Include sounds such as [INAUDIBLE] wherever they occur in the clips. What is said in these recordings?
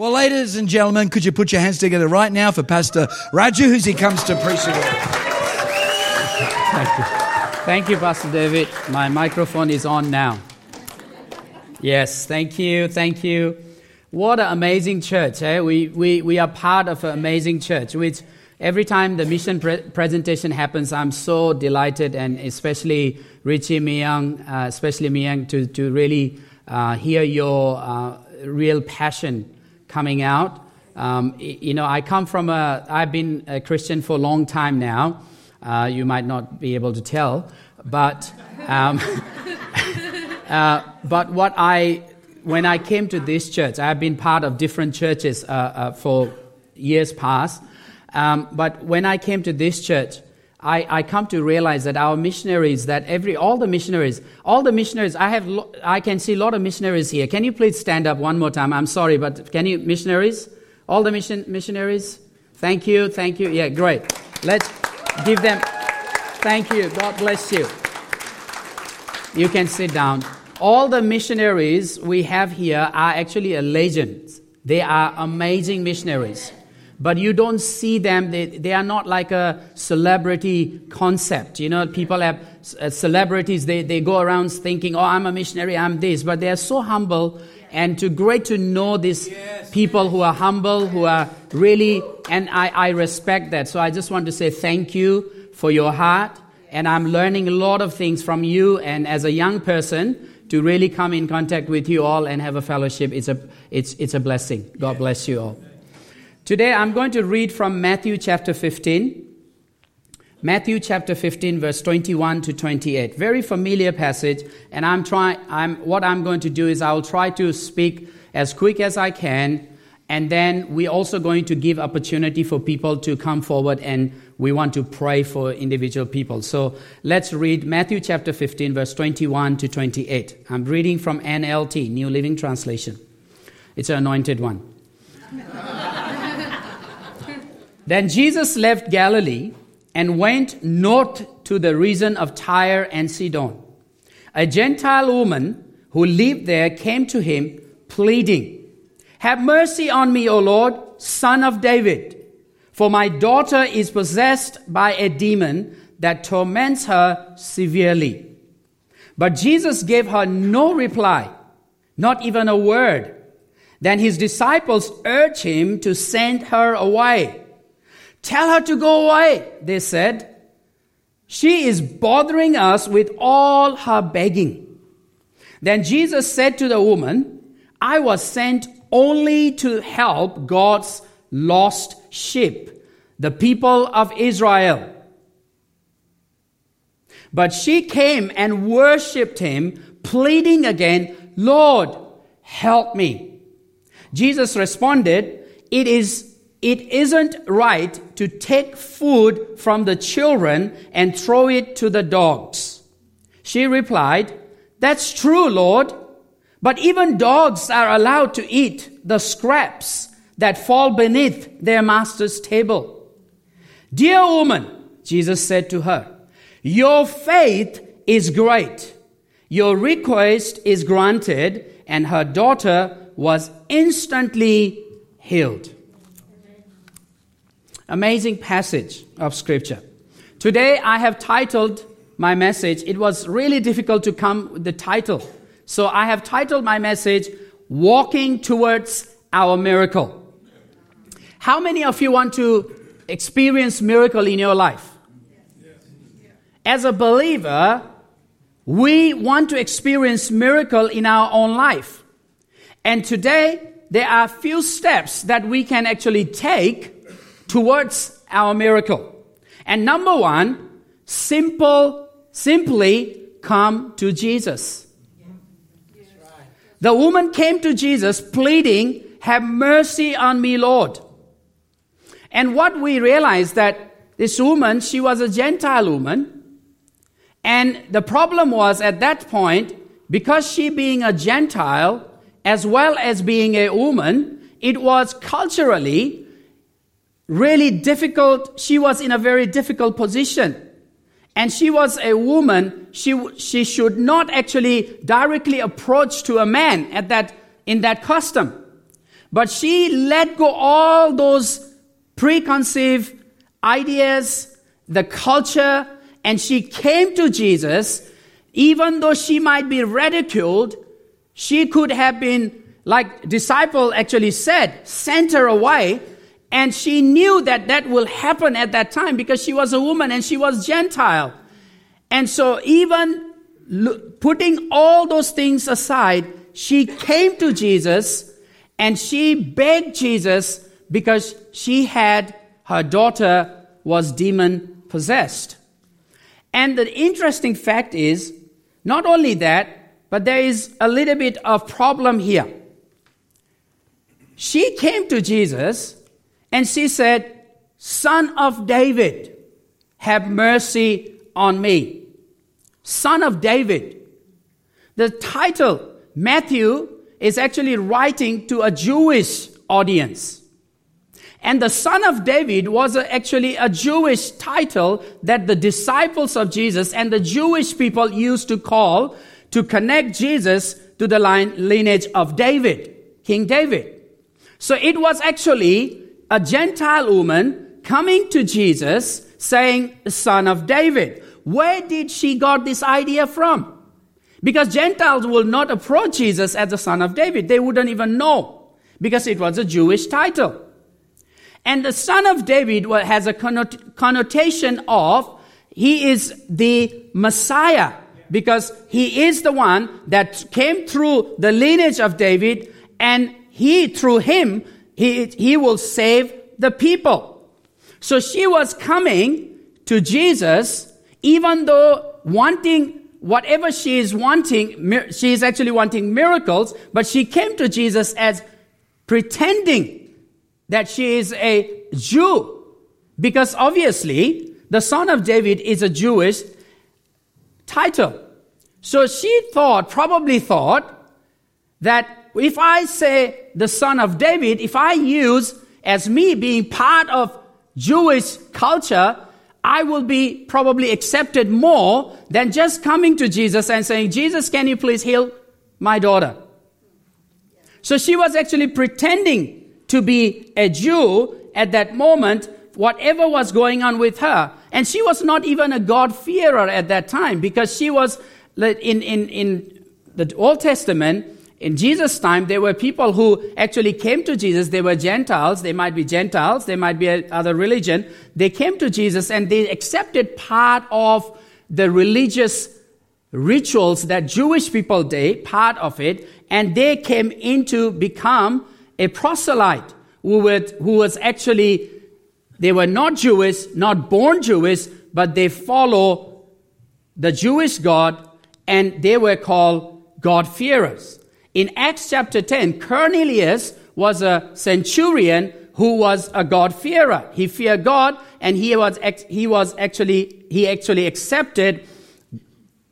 Well, ladies and gentlemen, could you put your hands together right now for Pastor Raju as he comes to preach the? Thank you. Thank you, Pastor David. My microphone is on now. Yes, thank you, thank you. What an amazing church. Eh? We, we, we are part of an amazing church, which every time the mission pre- presentation happens, I'm so delighted, and especially Richie Myung, uh, especially Myung, to, to really uh, hear your uh, real passion coming out. Um, you know, I come from a, I've been a Christian for a long time now. Uh, you might not be able to tell, but, um, [LAUGHS] uh, but what I, when I came to this church, I've been part of different churches uh, uh, for years past. Um, but when I came to this church, I, I come to realize that our missionaries, that every, all the missionaries, all the missionaries, I have, I can see a lot of missionaries here. Can you please stand up one more time? I'm sorry, but can you, missionaries? All the mission, missionaries? Thank you, thank you. Yeah, great. Let's give them, thank you. God bless you. You can sit down. All the missionaries we have here are actually a legend. They are amazing missionaries but you don't see them. They, they are not like a celebrity concept. You know, people have uh, celebrities, they, they go around thinking, oh, I'm a missionary, I'm this, but they are so humble. And to great to know these yes. people who are humble, who are really, and I, I respect that. So I just want to say thank you for your heart. And I'm learning a lot of things from you. And as a young person, to really come in contact with you all and have a fellowship, it's a, it's, it's a blessing. God bless you all. Today I'm going to read from Matthew chapter 15. Matthew chapter 15 verse 21 to 28. Very familiar passage and I'm trying I'm what I'm going to do is I'll try to speak as quick as I can and then we're also going to give opportunity for people to come forward and we want to pray for individual people. So let's read Matthew chapter 15 verse 21 to 28. I'm reading from NLT, New Living Translation. It's an anointed one. Then Jesus left Galilee and went north to the region of Tyre and Sidon. A Gentile woman who lived there came to him, pleading, Have mercy on me, O Lord, son of David, for my daughter is possessed by a demon that torments her severely. But Jesus gave her no reply, not even a word. Then his disciples urged him to send her away. Tell her to go away, they said. She is bothering us with all her begging. Then Jesus said to the woman, I was sent only to help God's lost sheep, the people of Israel. But she came and worshiped him, pleading again, Lord, help me. Jesus responded, It is it isn't right to take food from the children and throw it to the dogs. She replied, That's true, Lord. But even dogs are allowed to eat the scraps that fall beneath their master's table. Dear woman, Jesus said to her, Your faith is great. Your request is granted, and her daughter was instantly healed. Amazing passage of scripture. Today I have titled my message. It was really difficult to come with the title. So I have titled my message, Walking Towards Our Miracle. How many of you want to experience miracle in your life? As a believer, we want to experience miracle in our own life. And today, there are few steps that we can actually take towards our miracle. And number one, simple, simply come to Jesus. The woman came to Jesus pleading, have mercy on me, Lord. And what we realized that this woman, she was a Gentile woman. And the problem was at that point, because she being a Gentile, as well as being a woman, it was culturally really difficult. She was in a very difficult position. And she was a woman. She, she should not actually directly approach to a man at that, in that custom. But she let go all those preconceived ideas, the culture, and she came to Jesus. Even though she might be ridiculed, she could have been, like disciple actually said, sent her away. And she knew that that will happen at that time because she was a woman and she was Gentile. And so even putting all those things aside, she came to Jesus and she begged Jesus because she had her daughter was demon possessed. And the interesting fact is, not only that, but there is a little bit of problem here. She came to Jesus and she said, Son of David, have mercy on me. Son of David. The title, Matthew, is actually writing to a Jewish audience. And the Son of David was actually a Jewish title that the disciples of Jesus and the Jewish people used to call to connect Jesus to the line, lineage of David, King David. So it was actually a Gentile woman coming to Jesus saying, Son of David. Where did she got this idea from? Because Gentiles will not approach Jesus as the son of David. They wouldn't even know because it was a Jewish title. And the son of David has a connotation of he is the Messiah because he is the one that came through the lineage of David and he, through him, he, he will save the people. So she was coming to Jesus even though wanting whatever she is wanting, she is actually wanting miracles, but she came to Jesus as pretending that she is a Jew. Because obviously, the son of David is a Jewish title. So she thought, probably thought, that if I say the son of David, if I use as me being part of Jewish culture, I will be probably accepted more than just coming to Jesus and saying, Jesus, can you please heal my daughter? So she was actually pretending to be a Jew at that moment, whatever was going on with her. And she was not even a God-fearer at that time because she was in, in, in the Old Testament, in Jesus' time, there were people who actually came to Jesus. They were Gentiles. They might be Gentiles. They might be other religion. They came to Jesus and they accepted part of the religious rituals that Jewish people did, part of it, and they came into become a proselyte who, would, who was actually, they were not Jewish, not born Jewish, but they follow the Jewish God and they were called God-fearers. In Acts chapter 10, Cornelius was a centurion who was a God-fearer. He feared God and he was, he was actually, he actually accepted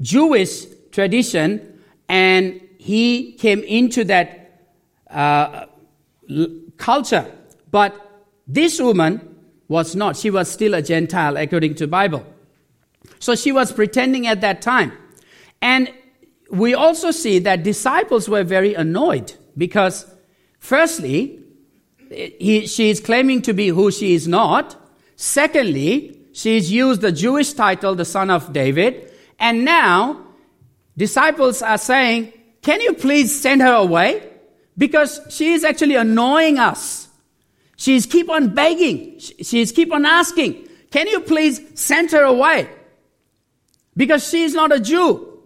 Jewish tradition and he came into that uh, culture. But this woman was not. She was still a Gentile according to Bible. So she was pretending at that time. And we also see that disciples were very annoyed because, firstly, he, she is claiming to be who she is not. Secondly, she's used the Jewish title, the son of David. And now, disciples are saying, Can you please send her away? Because she is actually annoying us. She's keep on begging. She's keep on asking, Can you please send her away? Because she is not a Jew.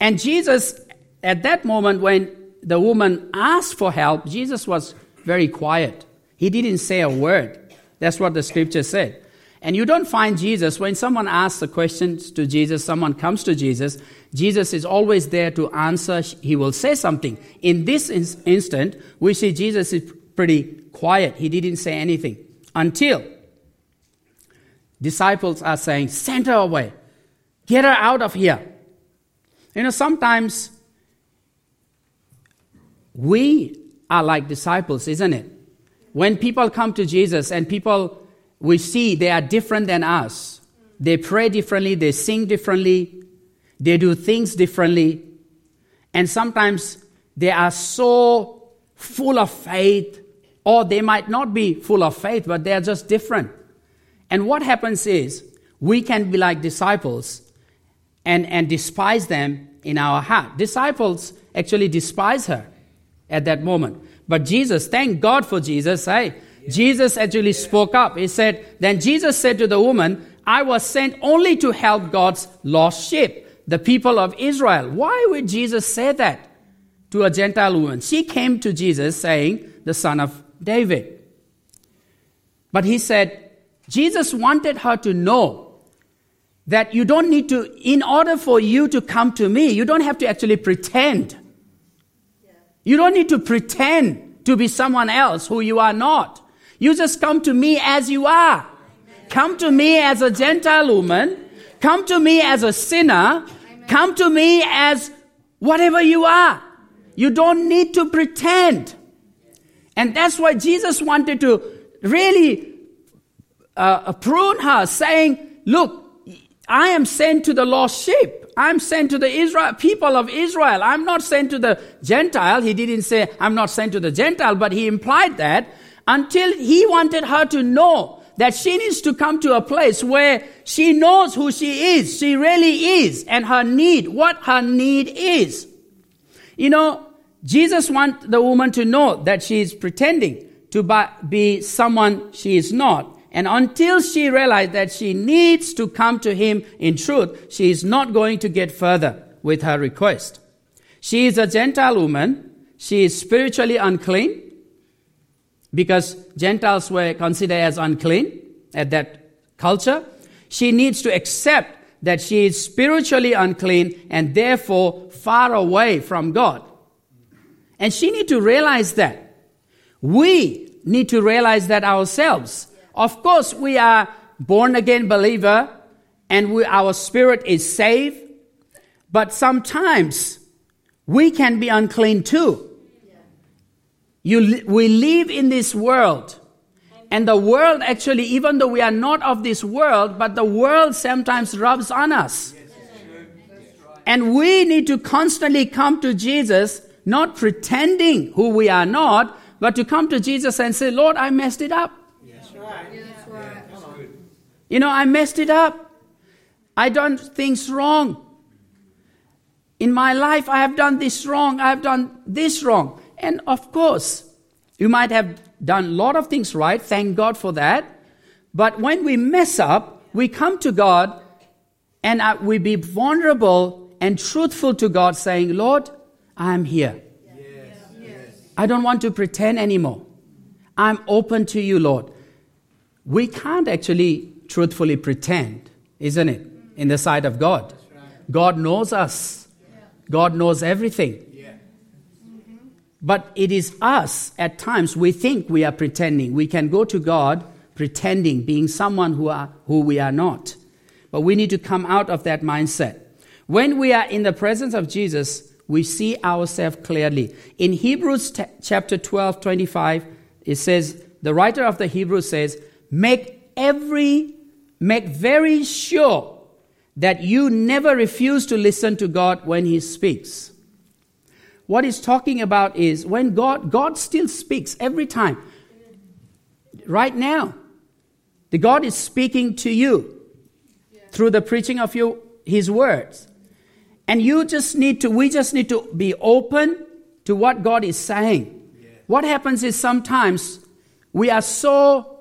And Jesus, at that moment when the woman asked for help, Jesus was very quiet. He didn't say a word. That's what the scripture said. And you don't find Jesus, when someone asks a question to Jesus, someone comes to Jesus, Jesus is always there to answer. He will say something. In this in- instant, we see Jesus is pretty quiet. He didn't say anything until disciples are saying, Send her away. Get her out of here. You know, sometimes we are like disciples, isn't it? When people come to Jesus and people we see they are different than us, they pray differently, they sing differently, they do things differently, and sometimes they are so full of faith, or they might not be full of faith, but they are just different. And what happens is we can be like disciples and, and despise them in our heart. Disciples actually despise her at that moment. But Jesus, thank God for Jesus, hey? Jesus actually spoke up. He said, Then Jesus said to the woman, I was sent only to help God's lost sheep, the people of Israel. Why would Jesus say that to a Gentile woman? She came to Jesus saying, The son of David. But he said, Jesus wanted her to know that you don't need to, in order for you to come to me, you don't have to actually pretend. You don't need to pretend to be someone else who you are not. You just come to me as you are. Come to me as a Gentile woman. Come to me as a sinner. Come to me as whatever you are. You don't need to pretend. And that's why Jesus wanted to really uh, prune her, saying, Look, I am sent to the lost sheep. I'm sent to the Israel, people of Israel. I'm not sent to the Gentile. He didn't say, I'm not sent to the Gentile, but he implied that until he wanted her to know that she needs to come to a place where she knows who she is. She really is and her need, what her need is. You know, Jesus wants the woman to know that she is pretending to be someone she is not. And until she realizes that she needs to come to him in truth, she is not going to get further with her request. She is a Gentile woman. She is spiritually unclean because Gentiles were considered as unclean at that culture. She needs to accept that she is spiritually unclean and therefore far away from God. And she needs to realize that. We need to realize that ourselves. Of course, we are born again believer and we, our spirit is saved, but sometimes we can be unclean too. You, we live in this world. And the world actually, even though we are not of this world, but the world sometimes rubs on us. And we need to constantly come to Jesus, not pretending who we are not, but to come to Jesus and say, Lord, I messed it up. You know, I messed it up. I done things wrong. In my life, I have done this wrong. I have done this wrong. And of course, you might have done a lot of things right. Thank God for that. But when we mess up, we come to God and uh, we be vulnerable and truthful to God, saying, Lord, I am here. Yes. Yes. I don't want to pretend anymore. I'm open to you, Lord. We can't actually truthfully pretend, isn't it? In the sight of God. God knows us, God knows everything. But it is us, at times, we think we are pretending. We can go to God pretending, being someone who, are, who we are not. But we need to come out of that mindset. When we are in the presence of Jesus, we see ourselves clearly. In Hebrews t- chapter 12, 25, it says, the writer of the Hebrews says, make every, make very sure that you never refuse to listen to God when He speaks what he's talking about is when God, God still speaks every time. Right now, the God is speaking to you through the preaching of your, his words. And you just need to, we just need to be open to what God is saying. What happens is sometimes we are so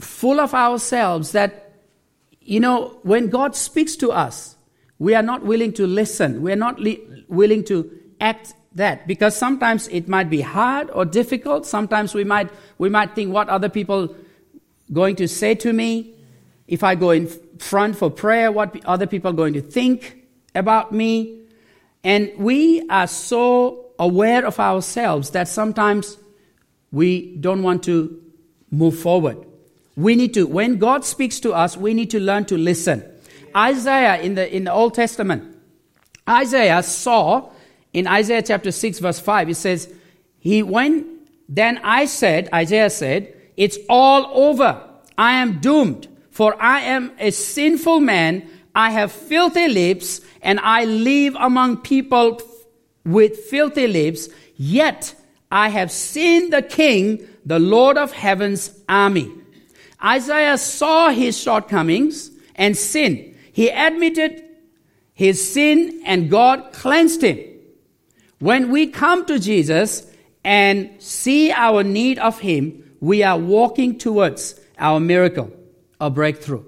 full of ourselves that, you know, when God speaks to us, we are not willing to listen. We are not li- willing to act that because sometimes it might be hard or difficult. Sometimes we might, we might think what other people going to say to me. If I go in front for prayer, what other people going to think about me. And we are so aware of ourselves that sometimes we don't want to move forward. We need to, when God speaks to us, we need to learn to listen. Isaiah in the, in the Old Testament, Isaiah saw in Isaiah chapter 6, verse 5, it says, He went, then I said, Isaiah said, It's all over. I am doomed, for I am a sinful man. I have filthy lips, and I live among people with filthy lips. Yet I have seen the King, the Lord of heaven's army. Isaiah saw his shortcomings and sin. He admitted his sin and God cleansed him. When we come to Jesus and see our need of him, we are walking towards our miracle, our breakthrough.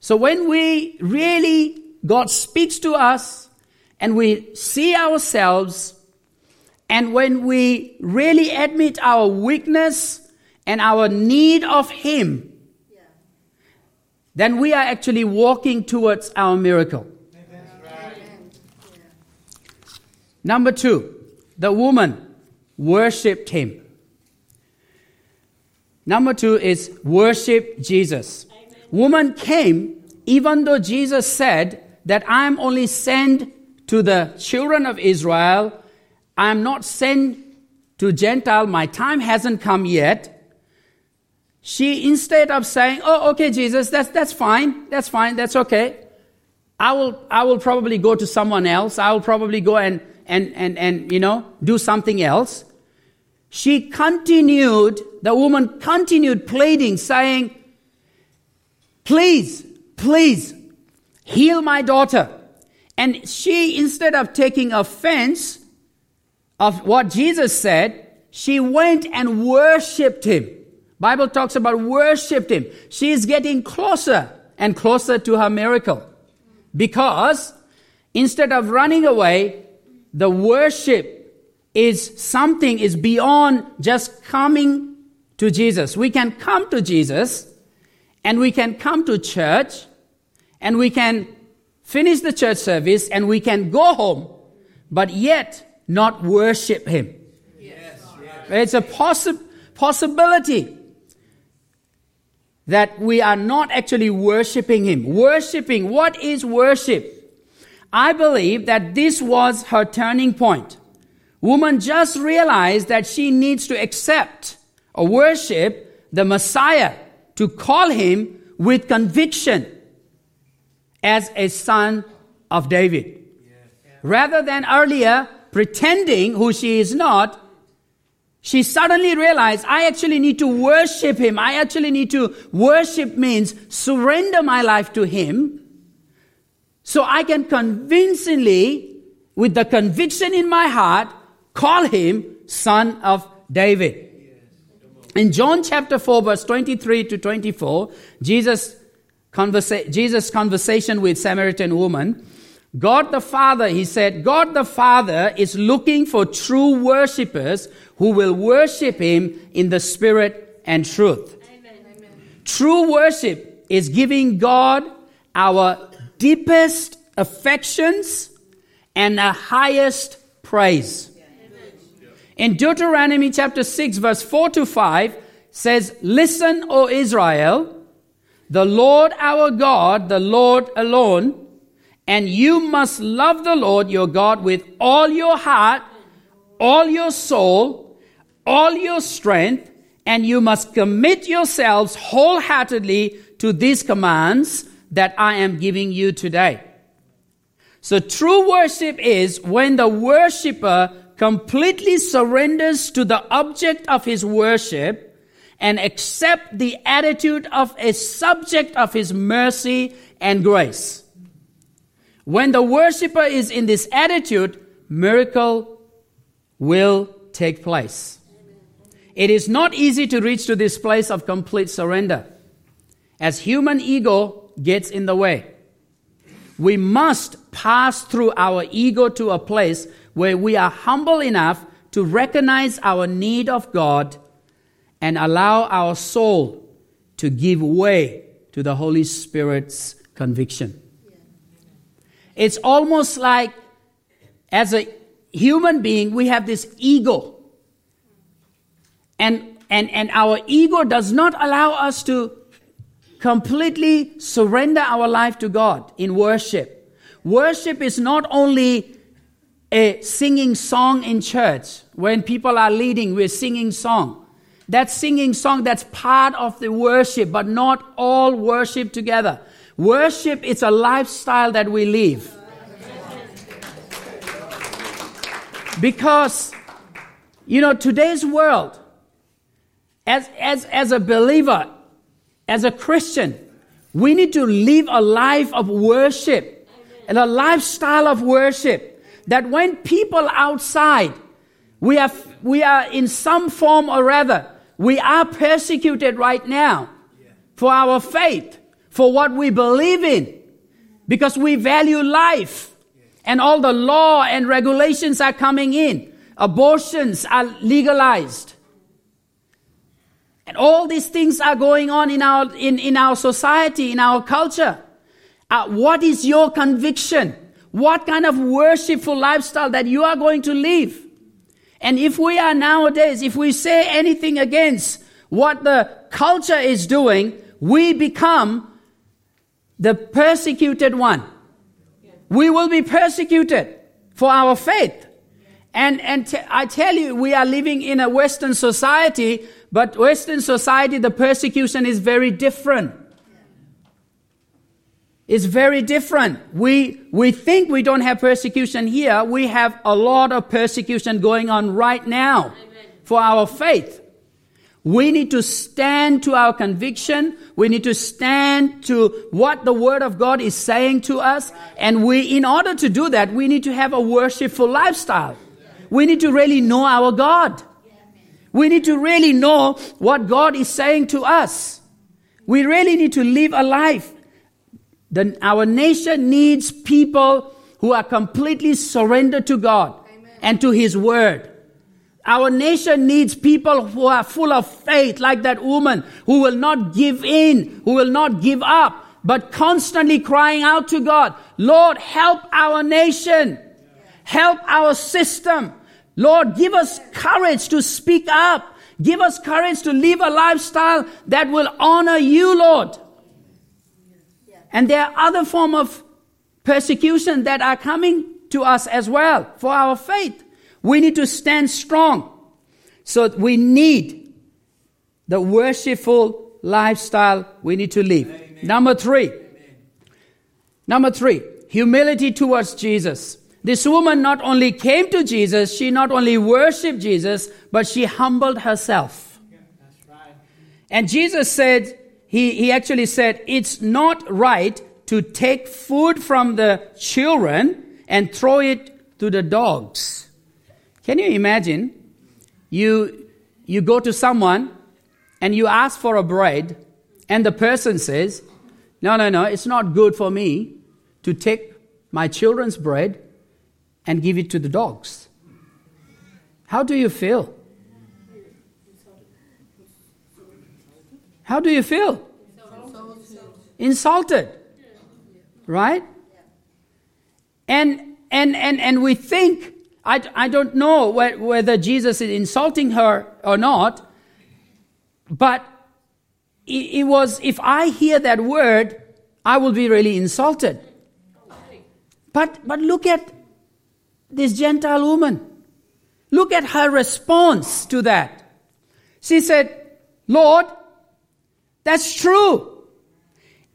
So when we really, God speaks to us and we see ourselves and when we really admit our weakness and our need of Him, then we are actually walking towards our miracle. Number two, the woman worshipped Him. Number two is worship Jesus. Amen. Woman came even though Jesus said that I am only sent to the children of Israel I am not sent to Gentile, my time hasn't come yet. She, instead of saying, Oh, okay, Jesus, that's, that's fine, that's fine, that's okay. I will, I will probably go to someone else. I will probably go and, and, and, and, you know, do something else. She continued, the woman continued pleading, saying, Please, please, heal my daughter. And she, instead of taking offense, of what Jesus said, she went and worshipped him. Bible talks about worshipped him. She is getting closer and closer to her miracle. Because instead of running away, the worship is something is beyond just coming to Jesus. We can come to Jesus and we can come to church and we can finish the church service and we can go home, but yet not worship Him. Yes. It's a possi- possibility that we are not actually worshiping Him. Worshipping, what is worship? I believe that this was her turning point. Woman just realized that she needs to accept or worship the Messiah to call him with conviction as a son of David. Rather than earlier pretending who she is not, she suddenly realized, I actually need to worship him. I actually need to worship means surrender my life to him so I can convincingly, with the conviction in my heart, call him son of David. In John chapter 4 verse 23 to 24, Jesus, conversa- Jesus conversation with Samaritan woman, God the Father, he said, God the Father is looking for true worshippers who will worship him in the spirit and truth. Amen. True worship is giving God our deepest affections and our highest praise. In Deuteronomy chapter 6 verse 4 to 5 says, Listen, O Israel, the Lord our God, the Lord alone, and you must love the Lord your God with all your heart, all your soul, all your strength, and you must commit yourselves wholeheartedly to these commands that I am giving you today. So true worship is when the worshiper completely surrenders to the object of his worship and accept the attitude of a subject of his mercy and grace. When the worshiper is in this attitude, miracle will take place. It is not easy to reach to this place of complete surrender as human ego gets in the way. We must pass through our ego to a place where we are humble enough to recognize our need of God and allow our soul to give way to the Holy Spirit's conviction. It's almost like as a human being, we have this ego. And, and, and our ego does not allow us to completely surrender our life to God in worship. Worship is not only a singing song in church. When people are leading, we're singing song. That singing song, that's part of the worship, but not all worship together. Worship is a lifestyle that we live. Because, you know, today's world, as, as, as a believer, as a Christian, we need to live a life of worship and a lifestyle of worship that when people outside, we are, we are in some form or rather, we are persecuted right now for our faith, for what we believe in, because we value life and all the law and regulations are coming in. Abortions are legalized. And all these things are going on in our, in, in our society, in our culture. Uh, what is your conviction? What kind of worshipful lifestyle that you are going to live? And if we are nowadays, if we say anything against what the culture is doing, we become the persecuted one. We will be persecuted for our faith. And, and t- I tell you, we are living in a Western society, but Western society, the persecution is very different. It's very different. We, we think we don't have persecution here. We have a lot of persecution going on right now Amen. for our faith. We need to stand to our conviction. We need to stand to what the Word of God is saying to us. And we, in order to do that, we need to have a worshipful lifestyle. We need to really know our God. We need to really know what God is saying to us. We really need to live a life. The, our nation needs people who are completely surrendered to God Amen. and to His Word. Our nation needs people who are full of faith, like that woman who will not give in, who will not give up, but constantly crying out to God, Lord, help our nation. Help our system. Lord, give us courage to speak up. Give us courage to live a lifestyle that will honor you, Lord. And there are other form of persecution that are coming to us as well for our faith. We need to stand strong. So we need the worshipful lifestyle we need to live. Amen. Number three. Amen. Number three, humility towards Jesus. This woman not only came to Jesus, she not only worshiped Jesus, but she humbled herself. Yeah, right. And Jesus said, he, he actually said, it's not right to take food from the children and throw it to the dogs. Can you imagine? You, you go to someone and you ask for a bread, and the person says, No, no, no, it's not good for me to take my children's bread and give it to the dogs. How do you feel? How do you feel? Insulted. Right? And and and and we think I, I don't know whether Jesus is insulting her or not, but it, it was if I hear that word, I will be really insulted. But but look at this Gentile woman. Look at her response to that. She said, Lord, that's true.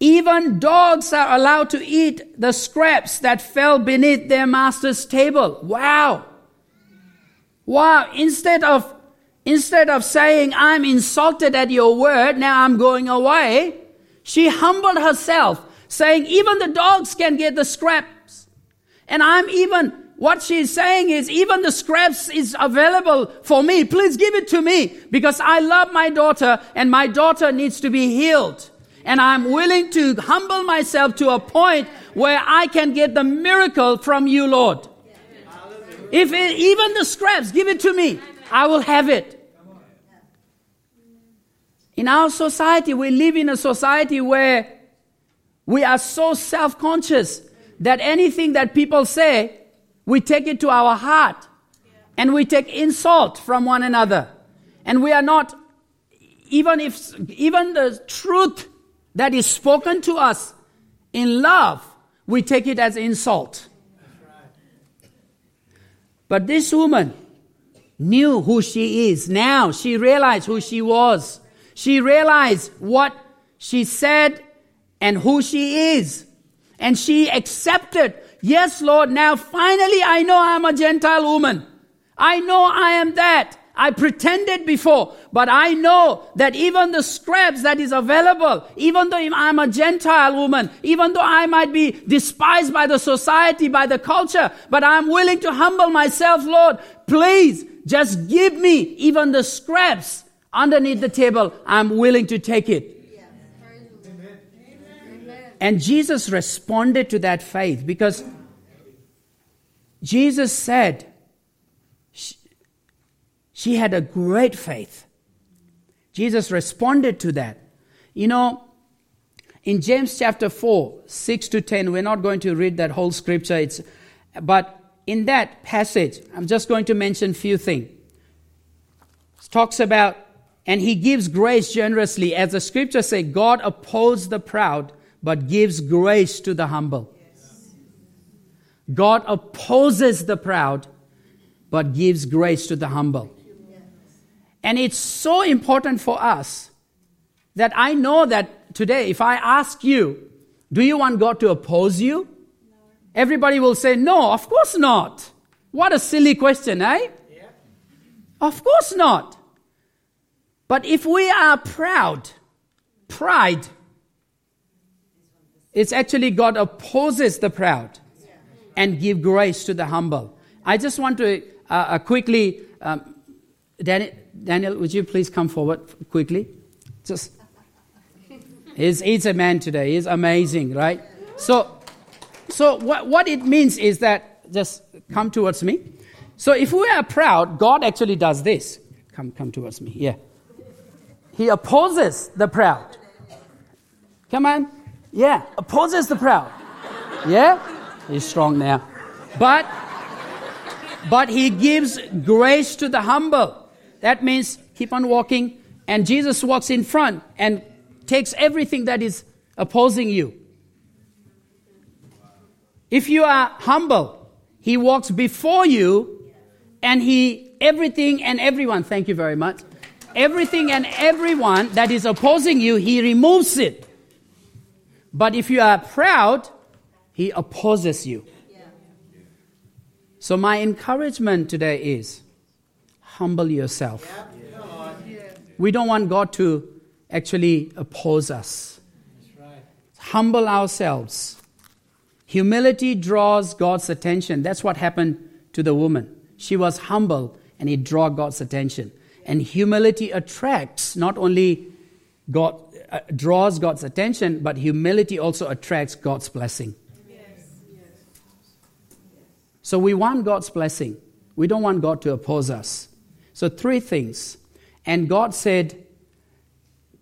Even dogs are allowed to eat the scraps that fell beneath their master's table. Wow. Wow. Instead of, instead of saying, I'm insulted at your word, now I'm going away, she humbled herself, saying, even the dogs can get the scraps. And I'm even what she's saying is, even the scraps is available for me. Please give it to me because I love my daughter and my daughter needs to be healed. And I'm willing to humble myself to a point where I can get the miracle from you, Lord. If it, even the scraps, give it to me. I will have it. In our society, we live in a society where we are so self conscious that anything that people say we take it to our heart and we take insult from one another. And we are not, even if, even the truth that is spoken to us in love, we take it as insult. But this woman knew who she is. Now she realized who she was. She realized what she said and who she is. And she accepted Yes, Lord, now finally I know I'm a Gentile woman. I know I am that. I pretended before, but I know that even the scraps that is available, even though I'm a Gentile woman, even though I might be despised by the society, by the culture, but I'm willing to humble myself, Lord. Please just give me even the scraps underneath the table. I'm willing to take it. And Jesus responded to that faith because Jesus said, she had a great faith. Jesus responded to that. You know, in James chapter 4, 6 to 10, we're not going to read that whole scripture, it's, but in that passage, I'm just going to mention a few things. It talks about, and he gives grace generously. As the scripture says, God opposes the proud, but gives grace to the humble. God opposes the proud, but gives grace to the humble. And it's so important for us that I know that today, if I ask you, do you want God to oppose you? Everybody will say, no, of course not. What a silly question, eh? Yeah. Of course not. But if we are proud, pride, it's actually God opposes the proud and give grace to the humble. I just want to uh, uh, quickly um, Daniel, Daniel, would you please come forward quickly? Just. He's, he's a man today. He's amazing, right? So, so what, what it means is that, just come towards me. So if we are proud, God actually does this. Come, come towards me. Yeah. He opposes the proud. Come on. Yeah. Opposes the proud. Yeah. He's strong now. But, but he gives grace to the humble. That means keep on walking, and Jesus walks in front and takes everything that is opposing you. If you are humble, he walks before you and he everything and everyone, thank you very much. Everything and everyone that is opposing you, he removes it. But if you are proud, he opposes you. So my encouragement today is humble yourself. We don't want God to actually oppose us. Humble ourselves. Humility draws God's attention. That's what happened to the woman. She was humble and it drew God's attention. And humility attracts not only God uh, draws God's attention, but humility also attracts God's blessing. So we want God's blessing. We don't want God to oppose us. So, three things. And God said,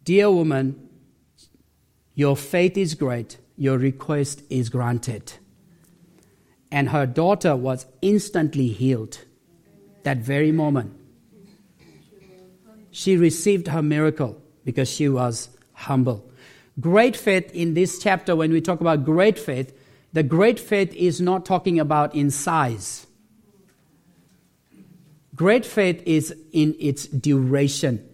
Dear woman, your faith is great, your request is granted. And her daughter was instantly healed that very moment. She received her miracle because she was humble. Great faith in this chapter, when we talk about great faith, the great faith is not talking about in size. Great faith is in its duration.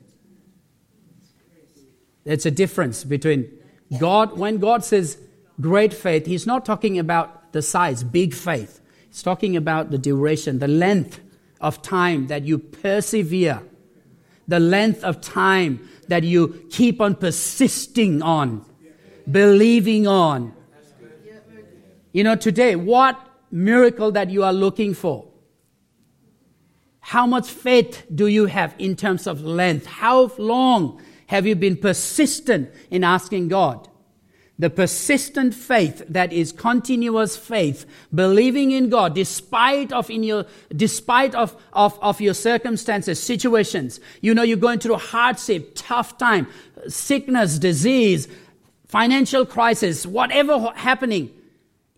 There's a difference between God, when God says great faith, He's not talking about the size, big faith. He's talking about the duration, the length of time that you persevere, the length of time that you keep on persisting on, believing on. You know, today, what miracle that you are looking for? How much faith do you have in terms of length? How long have you been persistent in asking God? The persistent faith that is continuous faith, believing in God despite of in your despite of, of, of your circumstances, situations. You know, you're going through hardship, tough time, sickness, disease, financial crisis, whatever happening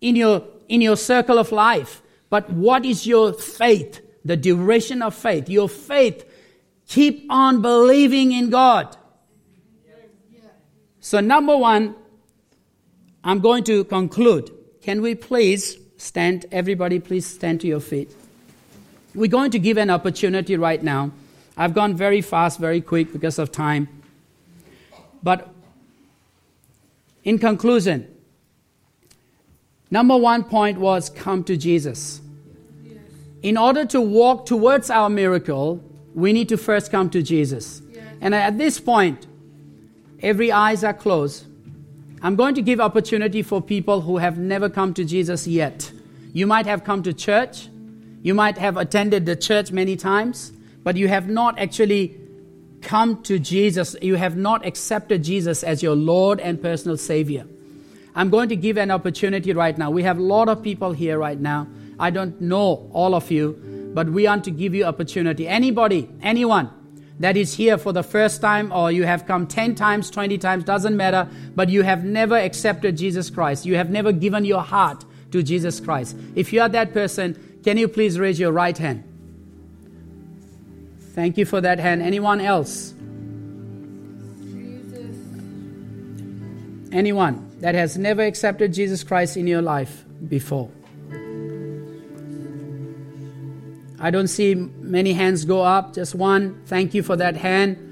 in your in your circle of life. But what is your faith? The duration of faith, your faith, keep on believing in God. So, number one, I'm going to conclude. Can we please stand? Everybody, please stand to your feet. We're going to give an opportunity right now. I've gone very fast, very quick because of time. But in conclusion, number one point was come to Jesus. In order to walk towards our miracle, we need to first come to Jesus. And at this point, every eyes are closed. I'm going to give opportunity for people who have never come to Jesus yet. You might have come to church, you might have attended the church many times, but you have not actually come to Jesus. You have not accepted Jesus as your Lord and personal Savior. I'm going to give an opportunity right now. We have a lot of people here right now. I don't know all of you, but we want to give you opportunity. Anybody, anyone that is here for the first time or you have come 10 times, 20 times, doesn't matter, but you have never accepted Jesus Christ. You have never given your heart to Jesus Christ. If you are that person, can you please raise your right hand? Thank you for that hand. Anyone else? Anyone that has never accepted Jesus Christ in your life before? I don't see many hands go up, just one. Thank you for that hand.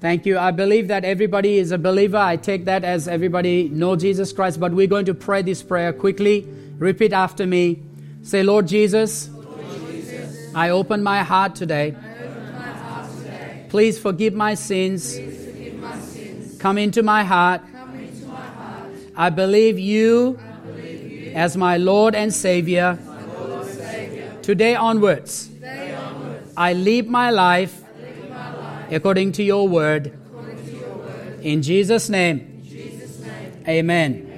Thank you. I believe that everybody is a believer. I take that as everybody know Jesus Christ, but we're going to pray this prayer quickly. Repeat after me. Say, Lord Jesus, Lord Jesus I open my heart today. My heart today. Please, forgive my sins. Please forgive my sins. Come into my heart. Into my heart. I, believe I believe you as my Lord and Savior. Today onwards, Today onwards I, live my life, live my life according, to your word. To your word. In, Jesus name, In Jesus' name, amen.